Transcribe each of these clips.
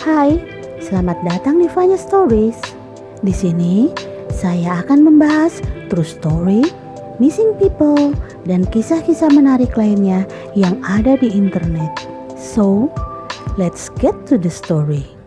Hai, selamat datang di Vanya Stories. Di sini saya akan membahas true story, missing people, dan kisah-kisah menarik lainnya yang ada di internet. So, let's get to the story.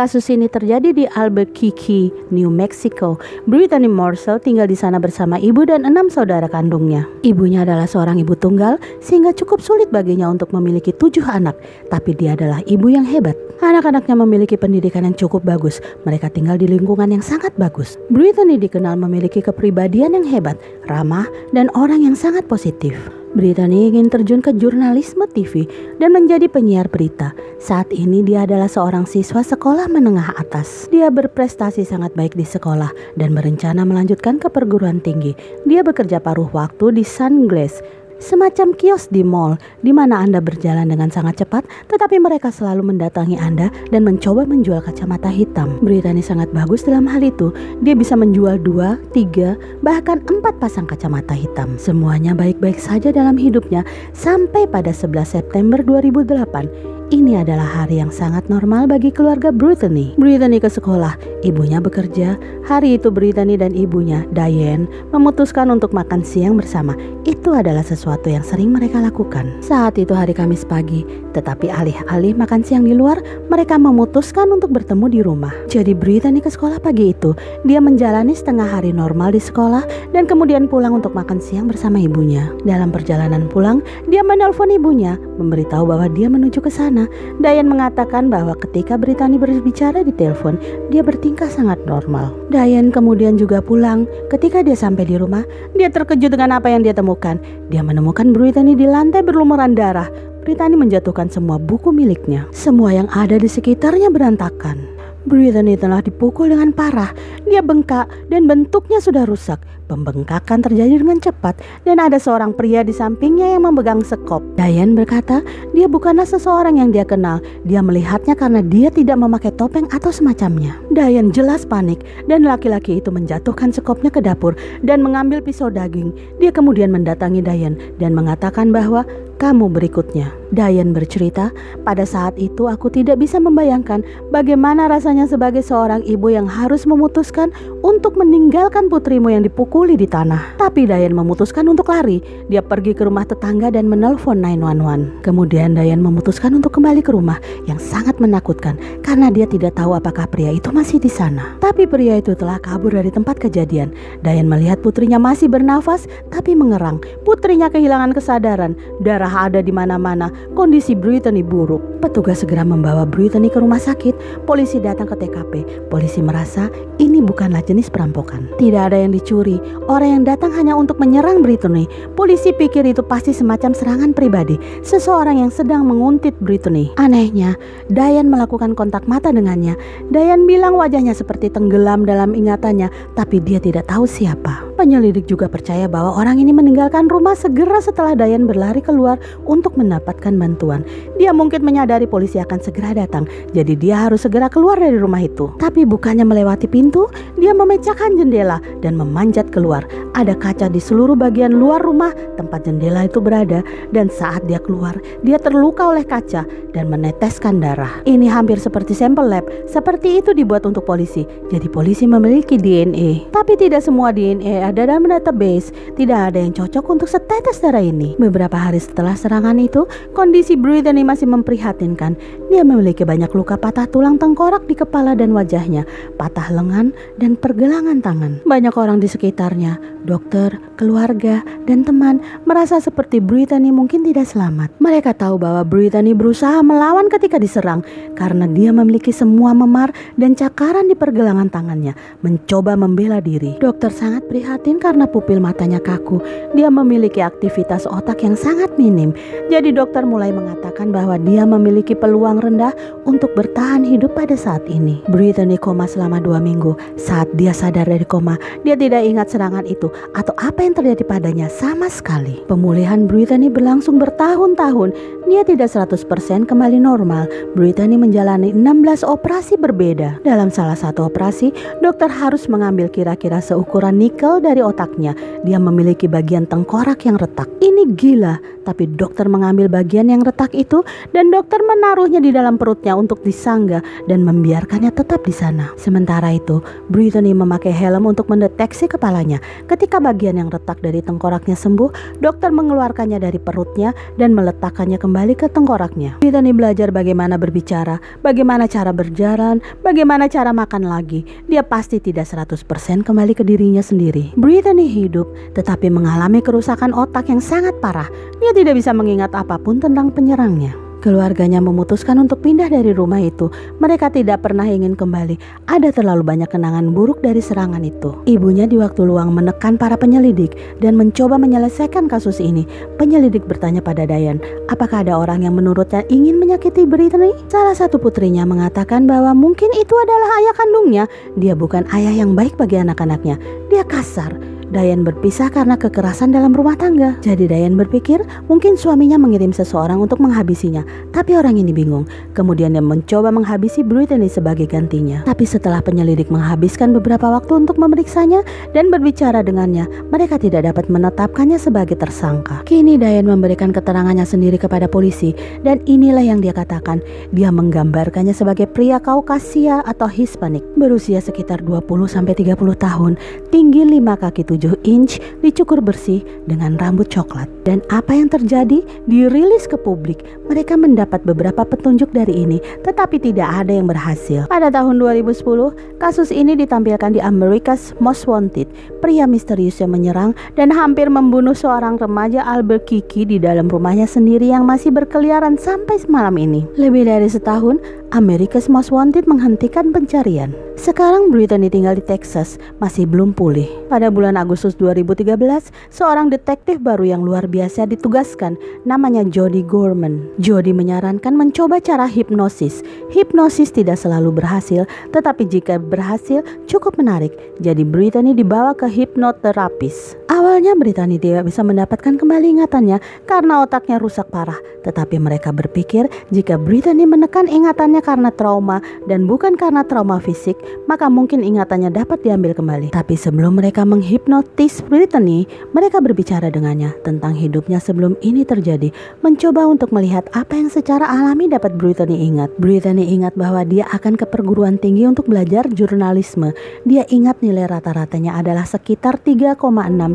Kasus ini terjadi di Albuquerque, New Mexico. Brittany Morsel tinggal di sana bersama ibu dan enam saudara kandungnya. Ibunya adalah seorang ibu tunggal sehingga cukup sulit baginya untuk memiliki tujuh anak. Tapi dia adalah ibu yang hebat. Anak-anaknya memiliki pendidikan yang cukup bagus. Mereka tinggal di lingkungan yang sangat bagus. Brittany dikenal memiliki kepribadian yang hebat, ramah, dan orang yang sangat positif. Brittany ingin terjun ke jurnalisme TV dan menjadi penyiar berita. Saat ini dia adalah seorang siswa sekolah menengah atas. Dia berprestasi sangat baik di sekolah dan berencana melanjutkan ke perguruan tinggi. Dia bekerja paruh waktu di Sunglass, semacam kios di mall di mana Anda berjalan dengan sangat cepat, tetapi mereka selalu mendatangi Anda dan mencoba menjual kacamata hitam. Brittany sangat bagus dalam hal itu. Dia bisa menjual dua, tiga, bahkan empat pasang kacamata hitam. Semuanya baik-baik saja dalam hidupnya sampai pada 11 September 2008 ini adalah hari yang sangat normal bagi keluarga Brittany. Brittany ke sekolah, ibunya bekerja. Hari itu Brittany dan ibunya, Diane, memutuskan untuk makan siang bersama. Itu adalah sesuatu yang sering mereka lakukan. Saat itu hari Kamis pagi, tetapi alih-alih makan siang di luar, mereka memutuskan untuk bertemu di rumah. Jadi Brittany ke sekolah pagi itu, dia menjalani setengah hari normal di sekolah dan kemudian pulang untuk makan siang bersama ibunya. Dalam perjalanan pulang, dia menelpon ibunya, memberitahu bahwa dia menuju ke sana sana, Dayan mengatakan bahwa ketika Brittany berbicara di telepon, dia bertingkah sangat normal. Dayan kemudian juga pulang. Ketika dia sampai di rumah, dia terkejut dengan apa yang dia temukan. Dia menemukan Brittany di lantai berlumuran darah. Brittany menjatuhkan semua buku miliknya. Semua yang ada di sekitarnya berantakan. Brittany telah dipukul dengan parah. Dia bengkak dan bentuknya sudah rusak. Pembengkakan terjadi dengan cepat dan ada seorang pria di sampingnya yang memegang sekop. Diane berkata, dia bukanlah seseorang yang dia kenal. Dia melihatnya karena dia tidak memakai topeng atau semacamnya. Diane jelas panik dan laki-laki itu menjatuhkan sekopnya ke dapur dan mengambil pisau daging. Dia kemudian mendatangi Diane dan mengatakan bahwa kamu berikutnya. Diane bercerita, pada saat itu aku tidak bisa membayangkan bagaimana rasanya sebagai seorang ibu yang harus memutuskan untuk meninggalkan putrimu yang dipukuli di tanah. Tapi Diane memutuskan untuk lari. Dia pergi ke rumah tetangga dan menelpon 911. Kemudian Diane memutuskan untuk kembali ke rumah yang sangat menakutkan karena dia tidak tahu apakah pria itu masih di sana. Tapi pria itu telah kabur dari tempat kejadian. Diane melihat putrinya masih bernafas tapi mengerang. Putrinya kehilangan kesadaran. Darah darah ada di mana-mana. Kondisi Brittany buruk. Petugas segera membawa Brittany ke rumah sakit. Polisi datang ke TKP. Polisi merasa ini bukanlah jenis perampokan. Tidak ada yang dicuri. Orang yang datang hanya untuk menyerang Brittany. Polisi pikir itu pasti semacam serangan pribadi. Seseorang yang sedang menguntit Brittany. Anehnya, Dayan melakukan kontak mata dengannya. Dayan bilang wajahnya seperti tenggelam dalam ingatannya, tapi dia tidak tahu siapa. Penyelidik juga percaya bahwa orang ini meninggalkan rumah segera setelah Dayan berlari keluar untuk mendapatkan bantuan. Dia mungkin menyadari polisi akan segera datang, jadi dia harus segera keluar dari rumah itu. Tapi bukannya melewati pintu, dia memecahkan jendela dan memanjat keluar. Ada kaca di seluruh bagian luar rumah tempat jendela itu berada dan saat dia keluar, dia terluka oleh kaca dan meneteskan darah. Ini hampir seperti sampel lab, seperti itu dibuat untuk polisi. Jadi polisi memiliki DNA. Tapi tidak semua DNA ada dalam database, tidak ada yang cocok untuk setetes darah ini. Beberapa hari setelah serangan itu, kondisi Brittany masih memprihatinkan. Dia memiliki banyak luka patah tulang tengkorak di kepala dan wajahnya, patah lengan, dan pergelangan tangan. Banyak orang di sekitarnya, dokter, keluarga, dan teman merasa seperti Brittany mungkin tidak selamat. Mereka tahu bahwa Brittany berusaha melawan ketika diserang karena dia memiliki semua memar dan cakaran di pergelangan tangannya, mencoba membela diri. Dokter sangat prihatin prihatin karena pupil matanya kaku. Dia memiliki aktivitas otak yang sangat minim. Jadi dokter mulai mengatakan bahwa dia memiliki peluang rendah untuk bertahan hidup pada saat ini. Brittany koma selama dua minggu. Saat dia sadar dari koma, dia tidak ingat serangan itu atau apa yang terjadi padanya sama sekali. Pemulihan Brittany berlangsung bertahun-tahun. Dia tidak 100% kembali normal. Brittany menjalani 16 operasi berbeda. Dalam salah satu operasi, dokter harus mengambil kira-kira seukuran nikel dari otaknya. Dia memiliki bagian tengkorak yang retak. Ini gila, tapi dokter mengambil bagian yang retak itu dan dokter menaruhnya di dalam perutnya untuk disangga dan membiarkannya tetap di sana. Sementara itu, Brittany memakai helm untuk mendeteksi kepalanya. Ketika bagian yang retak dari tengkoraknya sembuh, dokter mengeluarkannya dari perutnya dan meletakkannya kembali ke tengkoraknya. Brittany belajar bagaimana berbicara, bagaimana cara berjalan, bagaimana cara makan lagi. Dia pasti tidak 100% kembali ke dirinya sendiri. Brittany hidup tetapi mengalami kerusakan otak yang sangat parah. Dia tidak bisa mengingat apa pun tentang penyerangnya. Keluarganya memutuskan untuk pindah dari rumah itu. Mereka tidak pernah ingin kembali. Ada terlalu banyak kenangan buruk dari serangan itu. Ibunya di waktu luang menekan para penyelidik dan mencoba menyelesaikan kasus ini. Penyelidik bertanya pada Dayan, apakah ada orang yang menurutnya ingin menyakiti Brittany? Salah satu putrinya mengatakan bahwa mungkin itu adalah ayah kandungnya. Dia bukan ayah yang baik bagi anak-anaknya. Dia kasar Dayan berpisah karena kekerasan dalam rumah tangga. Jadi Dayan berpikir mungkin suaminya mengirim seseorang untuk menghabisinya. Tapi orang ini bingung. Kemudian dia mencoba menghabisi Brittany sebagai gantinya. Tapi setelah penyelidik menghabiskan beberapa waktu untuk memeriksanya dan berbicara dengannya, mereka tidak dapat menetapkannya sebagai tersangka. Kini Dayan memberikan keterangannya sendiri kepada polisi dan inilah yang dia katakan. Dia menggambarkannya sebagai pria Kaukasia atau Hispanik berusia sekitar 20-30 tahun, tinggi 5 kaki 7 7 inch dicukur bersih dengan rambut coklat. Dan apa yang terjadi? Dirilis ke publik. Mereka mendapat beberapa petunjuk dari ini, tetapi tidak ada yang berhasil. Pada tahun 2010, kasus ini ditampilkan di America's Most Wanted. Pria misterius yang menyerang dan hampir membunuh seorang remaja Albuquerque di dalam rumahnya sendiri yang masih berkeliaran sampai semalam ini. Lebih dari setahun, America's Most Wanted menghentikan pencarian. Sekarang Brittany tinggal di Texas, masih belum pulih. Pada bulan Agustus 2013, seorang detektif baru yang luar biasa ditugaskan, namanya Jody Gorman. Jody menyarankan mencoba cara hipnosis. Hipnosis tidak selalu berhasil, tetapi jika berhasil cukup menarik. Jadi Brittany dibawa ke hipnoterapis. Awalnya Brittany tidak bisa mendapatkan kembali ingatannya karena otaknya rusak parah. Tetapi mereka berpikir jika Brittany menekan ingatannya karena trauma dan bukan karena trauma fisik, maka mungkin ingatannya dapat diambil kembali. Tapi sebelum mereka menghipnotis Brittany, mereka berbicara dengannya tentang hidupnya sebelum ini terjadi, mencoba untuk melihat apa yang secara alami dapat Brittany ingat. Brittany ingat bahwa dia akan ke perguruan tinggi untuk belajar jurnalisme. Dia ingat nilai rata-ratanya adalah sekitar 3,6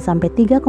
sampai 3,7.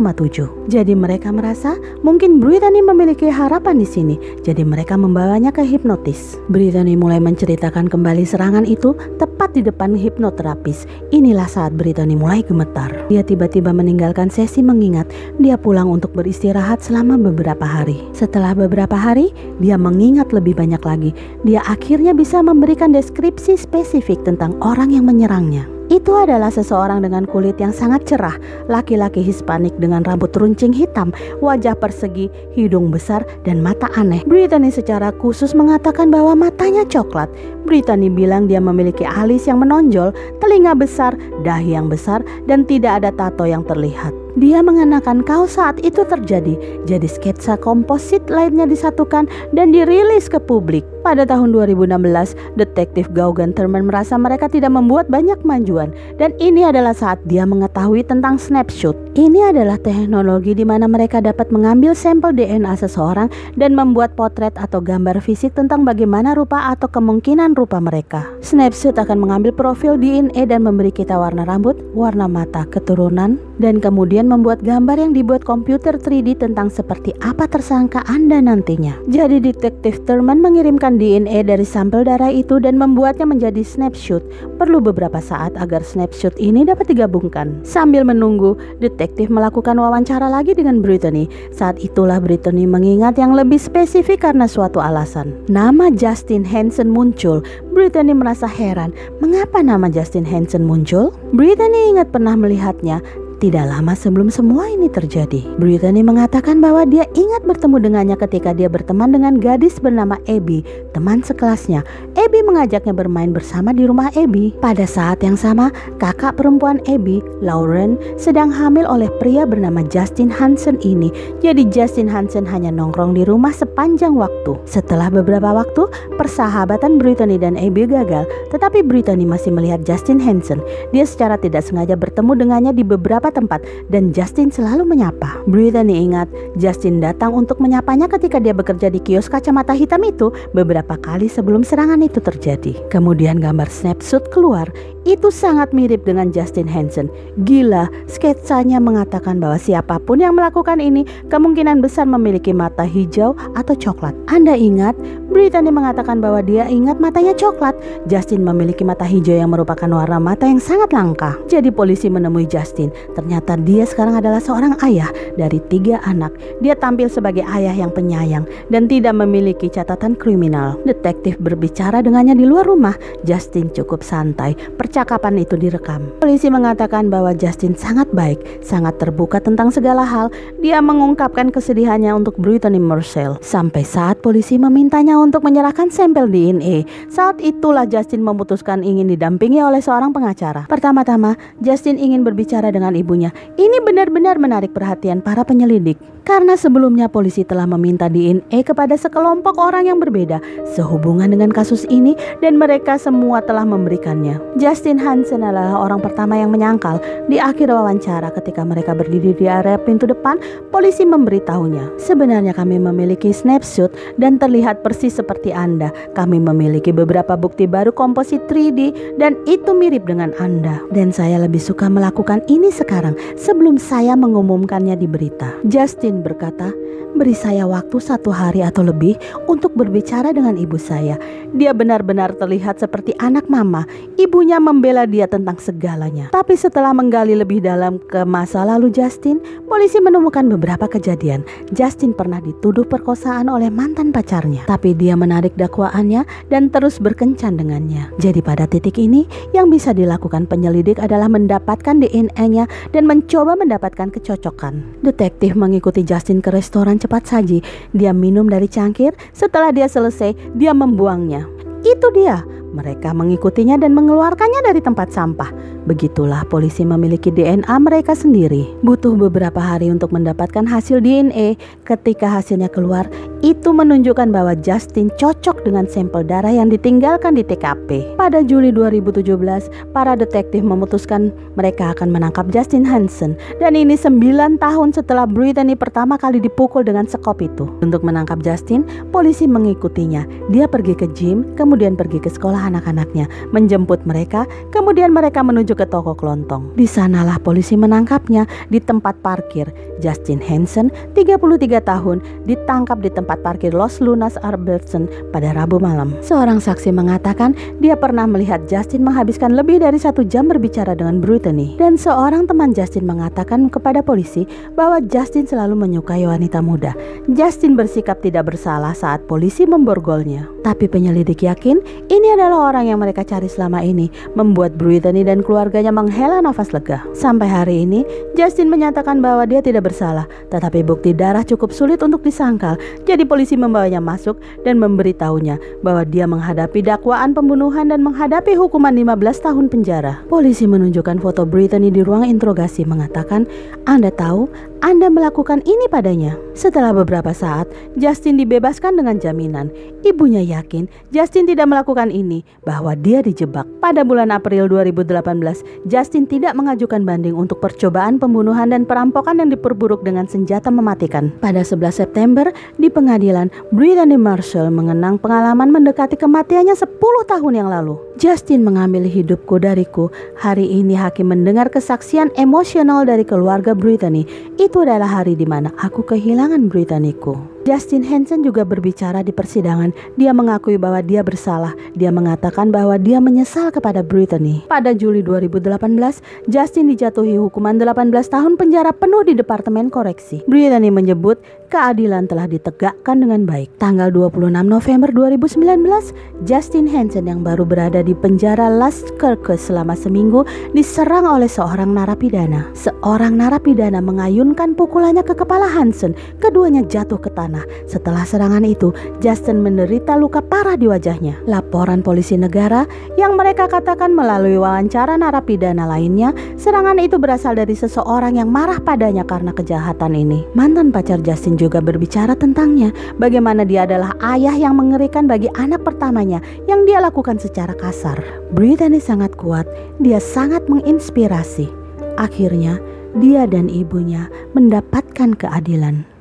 Jadi mereka merasa mungkin Brittany memiliki harapan di sini. Jadi mereka membawanya ke hipnotis. Brittany mulai menceritakan kembali serangan itu tepat di depan hipnoterapis. Inilah saat Brittany mulai gemetar. Dia tiba-tiba meninggalkan sesi mengingat. Dia pulang untuk beristirahat selama beberapa hari. Setelah beberapa hari, dia mengingat lebih banyak lagi. Dia akhirnya bisa memberikan deskripsi spesifik tentang orang yang menyerangnya. Itu adalah seseorang dengan kulit yang sangat cerah, laki-laki Hispanik dengan rambut runcing hitam, wajah persegi, hidung besar, dan mata aneh. Brittany secara khusus mengatakan bahwa matanya coklat. Brittany bilang dia memiliki alis yang menonjol, telinga besar, dahi yang besar, dan tidak ada tato yang terlihat. Dia mengenakan kaos saat itu terjadi, jadi sketsa komposit lainnya disatukan dan dirilis ke publik. Pada tahun 2016, detektif Gaugan Thurman merasa mereka tidak membuat banyak kemajuan dan ini adalah saat dia mengetahui tentang snapshot. Ini adalah teknologi di mana mereka dapat mengambil sampel DNA seseorang dan membuat potret atau gambar fisik tentang bagaimana rupa atau kemungkinan rupa mereka. Snapshot akan mengambil profil DNA dan memberi kita warna rambut, warna mata, keturunan, dan kemudian membuat gambar yang dibuat komputer 3D tentang seperti apa tersangka Anda nantinya. Jadi detektif Thurman mengirimkan DNA dari sampel darah itu dan membuatnya menjadi snapshot. Perlu beberapa saat agar snapshot ini dapat digabungkan. Sambil menunggu, detektif melakukan wawancara lagi dengan Brittany. Saat itulah Brittany mengingat yang lebih spesifik karena suatu alasan. Nama Justin Hansen muncul. Brittany merasa heran, mengapa nama Justin Hansen muncul? Brittany ingat pernah melihatnya Tidak lama sebelum semua ini terjadi, Brittany mengatakan bahwa dia ingat bertemu dengannya ketika dia berteman dengan gadis bernama Abby, teman sekelasnya. Abby mengajaknya bermain bersama di rumah Abby. Pada saat yang sama, kakak perempuan Abby, Lauren, sedang hamil oleh pria bernama Justin Hansen ini. Jadi Justin Hansen hanya nongkrong di rumah sepanjang waktu. Setelah beberapa waktu, persahabatan Brittany dan Abby gagal, tetapi Brittany masih melihat Justin Hansen. Dia secara tidak sengaja bertemu dengannya di beberapa tempat dan Justin selalu menyapa. Brittany ingat Justin datang untuk menyapanya ketika dia bekerja di kios kacamata hitam itu beberapa kali sebelum serangan itu terjadi. Kemudian gambar snapshot keluar itu sangat mirip dengan Justin Hansen. Gila, sketsanya mengatakan bahwa siapa pun yang melakukan ini kemungkinan besar memiliki mata hijau atau coklat. Anda ingat, Brittany mengatakan bahwa dia ingat matanya coklat. Justin memiliki mata hijau yang merupakan warna mata yang sangat langka. Jadi polisi menemui Justin. Ternyata dia sekarang adalah seorang ayah dari tiga anak. Dia tampil sebagai ayah yang penyayang dan tidak memiliki catatan kriminal. Detektif berbicara dengannya di luar rumah. Justin cukup santai. Percakapan itu direkam. Polisi mengatakan bahwa Justin sangat baik, sangat terbuka tentang segala hal. Dia mengungkapkan kesedihannya untuk Brittany Marcel. Sampai saat polisi memintanya untuk menyerahkan sampel DNA. Saat itulah Justin memutuskan ingin didampingi oleh seorang pengacara. Pertama-tama, Justin ingin berbicara dengan ibunya. Ini benar-benar menarik perhatian para penyelidik. Karena sebelumnya polisi telah meminta DNA kepada sekelompok orang yang berbeda sehubungan dengan kasus ini dan mereka semua telah memberikannya. Justin Hansen adalah orang pertama yang menyangkal di akhir wawancara ketika mereka berdiri di area pintu depan, polisi memberitahunya. Sebenarnya kami memiliki snapshot dan terlihat persis seperti Anda. Kami memiliki beberapa bukti baru komposit 3D dan itu mirip dengan Anda. Dan saya lebih suka melakukan ini sekarang sebelum saya mengumumkannya di berita. Justin berkata, beri saya waktu satu hari atau lebih untuk berbicara dengan ibu saya. Dia benar-benar terlihat seperti anak mama. Ibunya membela dia tentang segalanya. Tapi setelah menggali lebih dalam ke masa lalu Justin, polisi menemukan beberapa kejadian. Justin pernah dituduh perkosaan oleh mantan pacarnya. Tapi dia menarik dakwaannya dan terus berkencan dengannya. Jadi pada titik ini, yang bisa dilakukan penyelidik adalah mendapatkan DNA-nya dan mencoba mendapatkan kecocokan. Detektif mengikuti Justin ke restoran cepat saji. Dia minum dari cangkir, setelah dia selesai, dia membuangnya. Itu dia, mereka mengikutinya dan mengeluarkannya dari tempat sampah. Begitulah polisi memiliki DNA mereka sendiri. Butuh beberapa hari untuk mendapatkan hasil DNA. Ketika hasilnya keluar, itu menunjukkan bahwa Justin cocok dengan sampel darah yang ditinggalkan di TKP. Pada Juli 2017, para detektif memutuskan mereka akan menangkap Justin Hansen. Dan ini 9 tahun setelah Brittany pertama kali dipukul dengan sekop itu. Untuk menangkap Justin, polisi mengikutinya. Dia pergi ke gym, kemudian pergi ke sekolah anak-anaknya, menjemput mereka, kemudian mereka menuju ke toko kelontong. Di sanalah polisi menangkapnya di tempat parkir. Justin Hansen, 33 tahun, ditangkap di tempat parkir Los Lunas Albertson pada Rabu malam. Seorang saksi mengatakan dia pernah melihat Justin menghabiskan lebih dari satu jam berbicara dengan Brittany. Dan seorang teman Justin mengatakan kepada polisi bahwa Justin selalu menyukai wanita muda. Justin bersikap tidak bersalah saat polisi memborgolnya. Tapi penyelidik yakin ini adalah orang yang mereka cari selama ini, membuat Brittany dan keluarganya menghela nafas lega. Sampai hari ini, Justin menyatakan bahwa dia tidak bersalah, tetapi bukti darah cukup sulit untuk disangkal. Jadi polisi membawanya masuk dan memberitahunya bahwa dia menghadapi dakwaan pembunuhan dan menghadapi hukuman 15 tahun penjara. Polisi menunjukkan foto Brittany di ruang interogasi mengatakan, "Anda tahu, Anda melakukan ini padanya." Setelah beberapa saat, Justin dibebaskan dengan jaminan. Ibunya yakin Justin tidak melakukan ini, bahwa dia dijebak. Pada bulan April 2018, Justin tidak mengajukan banding untuk percobaan pembunuhan dan perampokan yang diperburuk dengan senjata mematikan. Pada 11 September, di pengadilan, Brittany Marshall mengenang pengalaman mendekati kematiannya 10 tahun yang lalu. Justin mengambil hidupku dariku. Hari ini hakim mendengar kesaksian emosional dari keluarga Brittany. Itu adalah hari di mana aku kehilangan Brittanyku. Justin Hansen juga berbicara di persidangan. Dia mengakui bahwa dia bersalah. Dia mengatakan bahwa dia menyesal kepada Brittany. Pada Juli 2018, Justin dijatuhi hukuman 18 tahun penjara penuh di Departemen Koreksi. Brittany menyebut keadilan telah ditegakkan dengan baik. Tanggal 26 November 2019, Justin Hansen yang baru berada di penjara Last Kirkus selama seminggu diserang oleh seorang narapidana. Seorang narapidana mengayunkan pukulannya ke kepala Hansen. Keduanya jatuh ke tanah. Setelah serangan itu, Justin menderita luka parah di wajahnya. Laporan polisi negara yang mereka katakan melalui wawancara narapidana lainnya, serangan itu berasal dari seseorang yang marah padanya karena kejahatan ini. Mantan pacar Justin juga berbicara tentangnya, bagaimana dia adalah ayah yang mengerikan bagi anak pertamanya yang dia lakukan secara kasar. Brittany sangat kuat, dia sangat menginspirasi. Akhirnya, dia dan ibunya mendapatkan keadilan.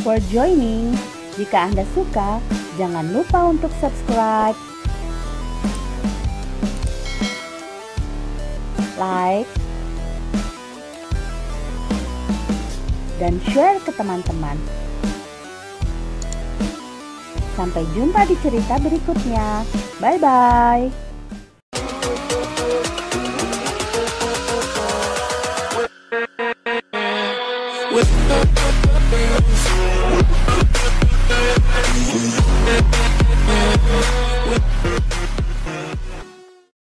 For joining. Jika Anda suka, jangan lupa untuk subscribe, like, dan share ke teman-teman. Sampai jumpa di cerita berikutnya. Bye bye.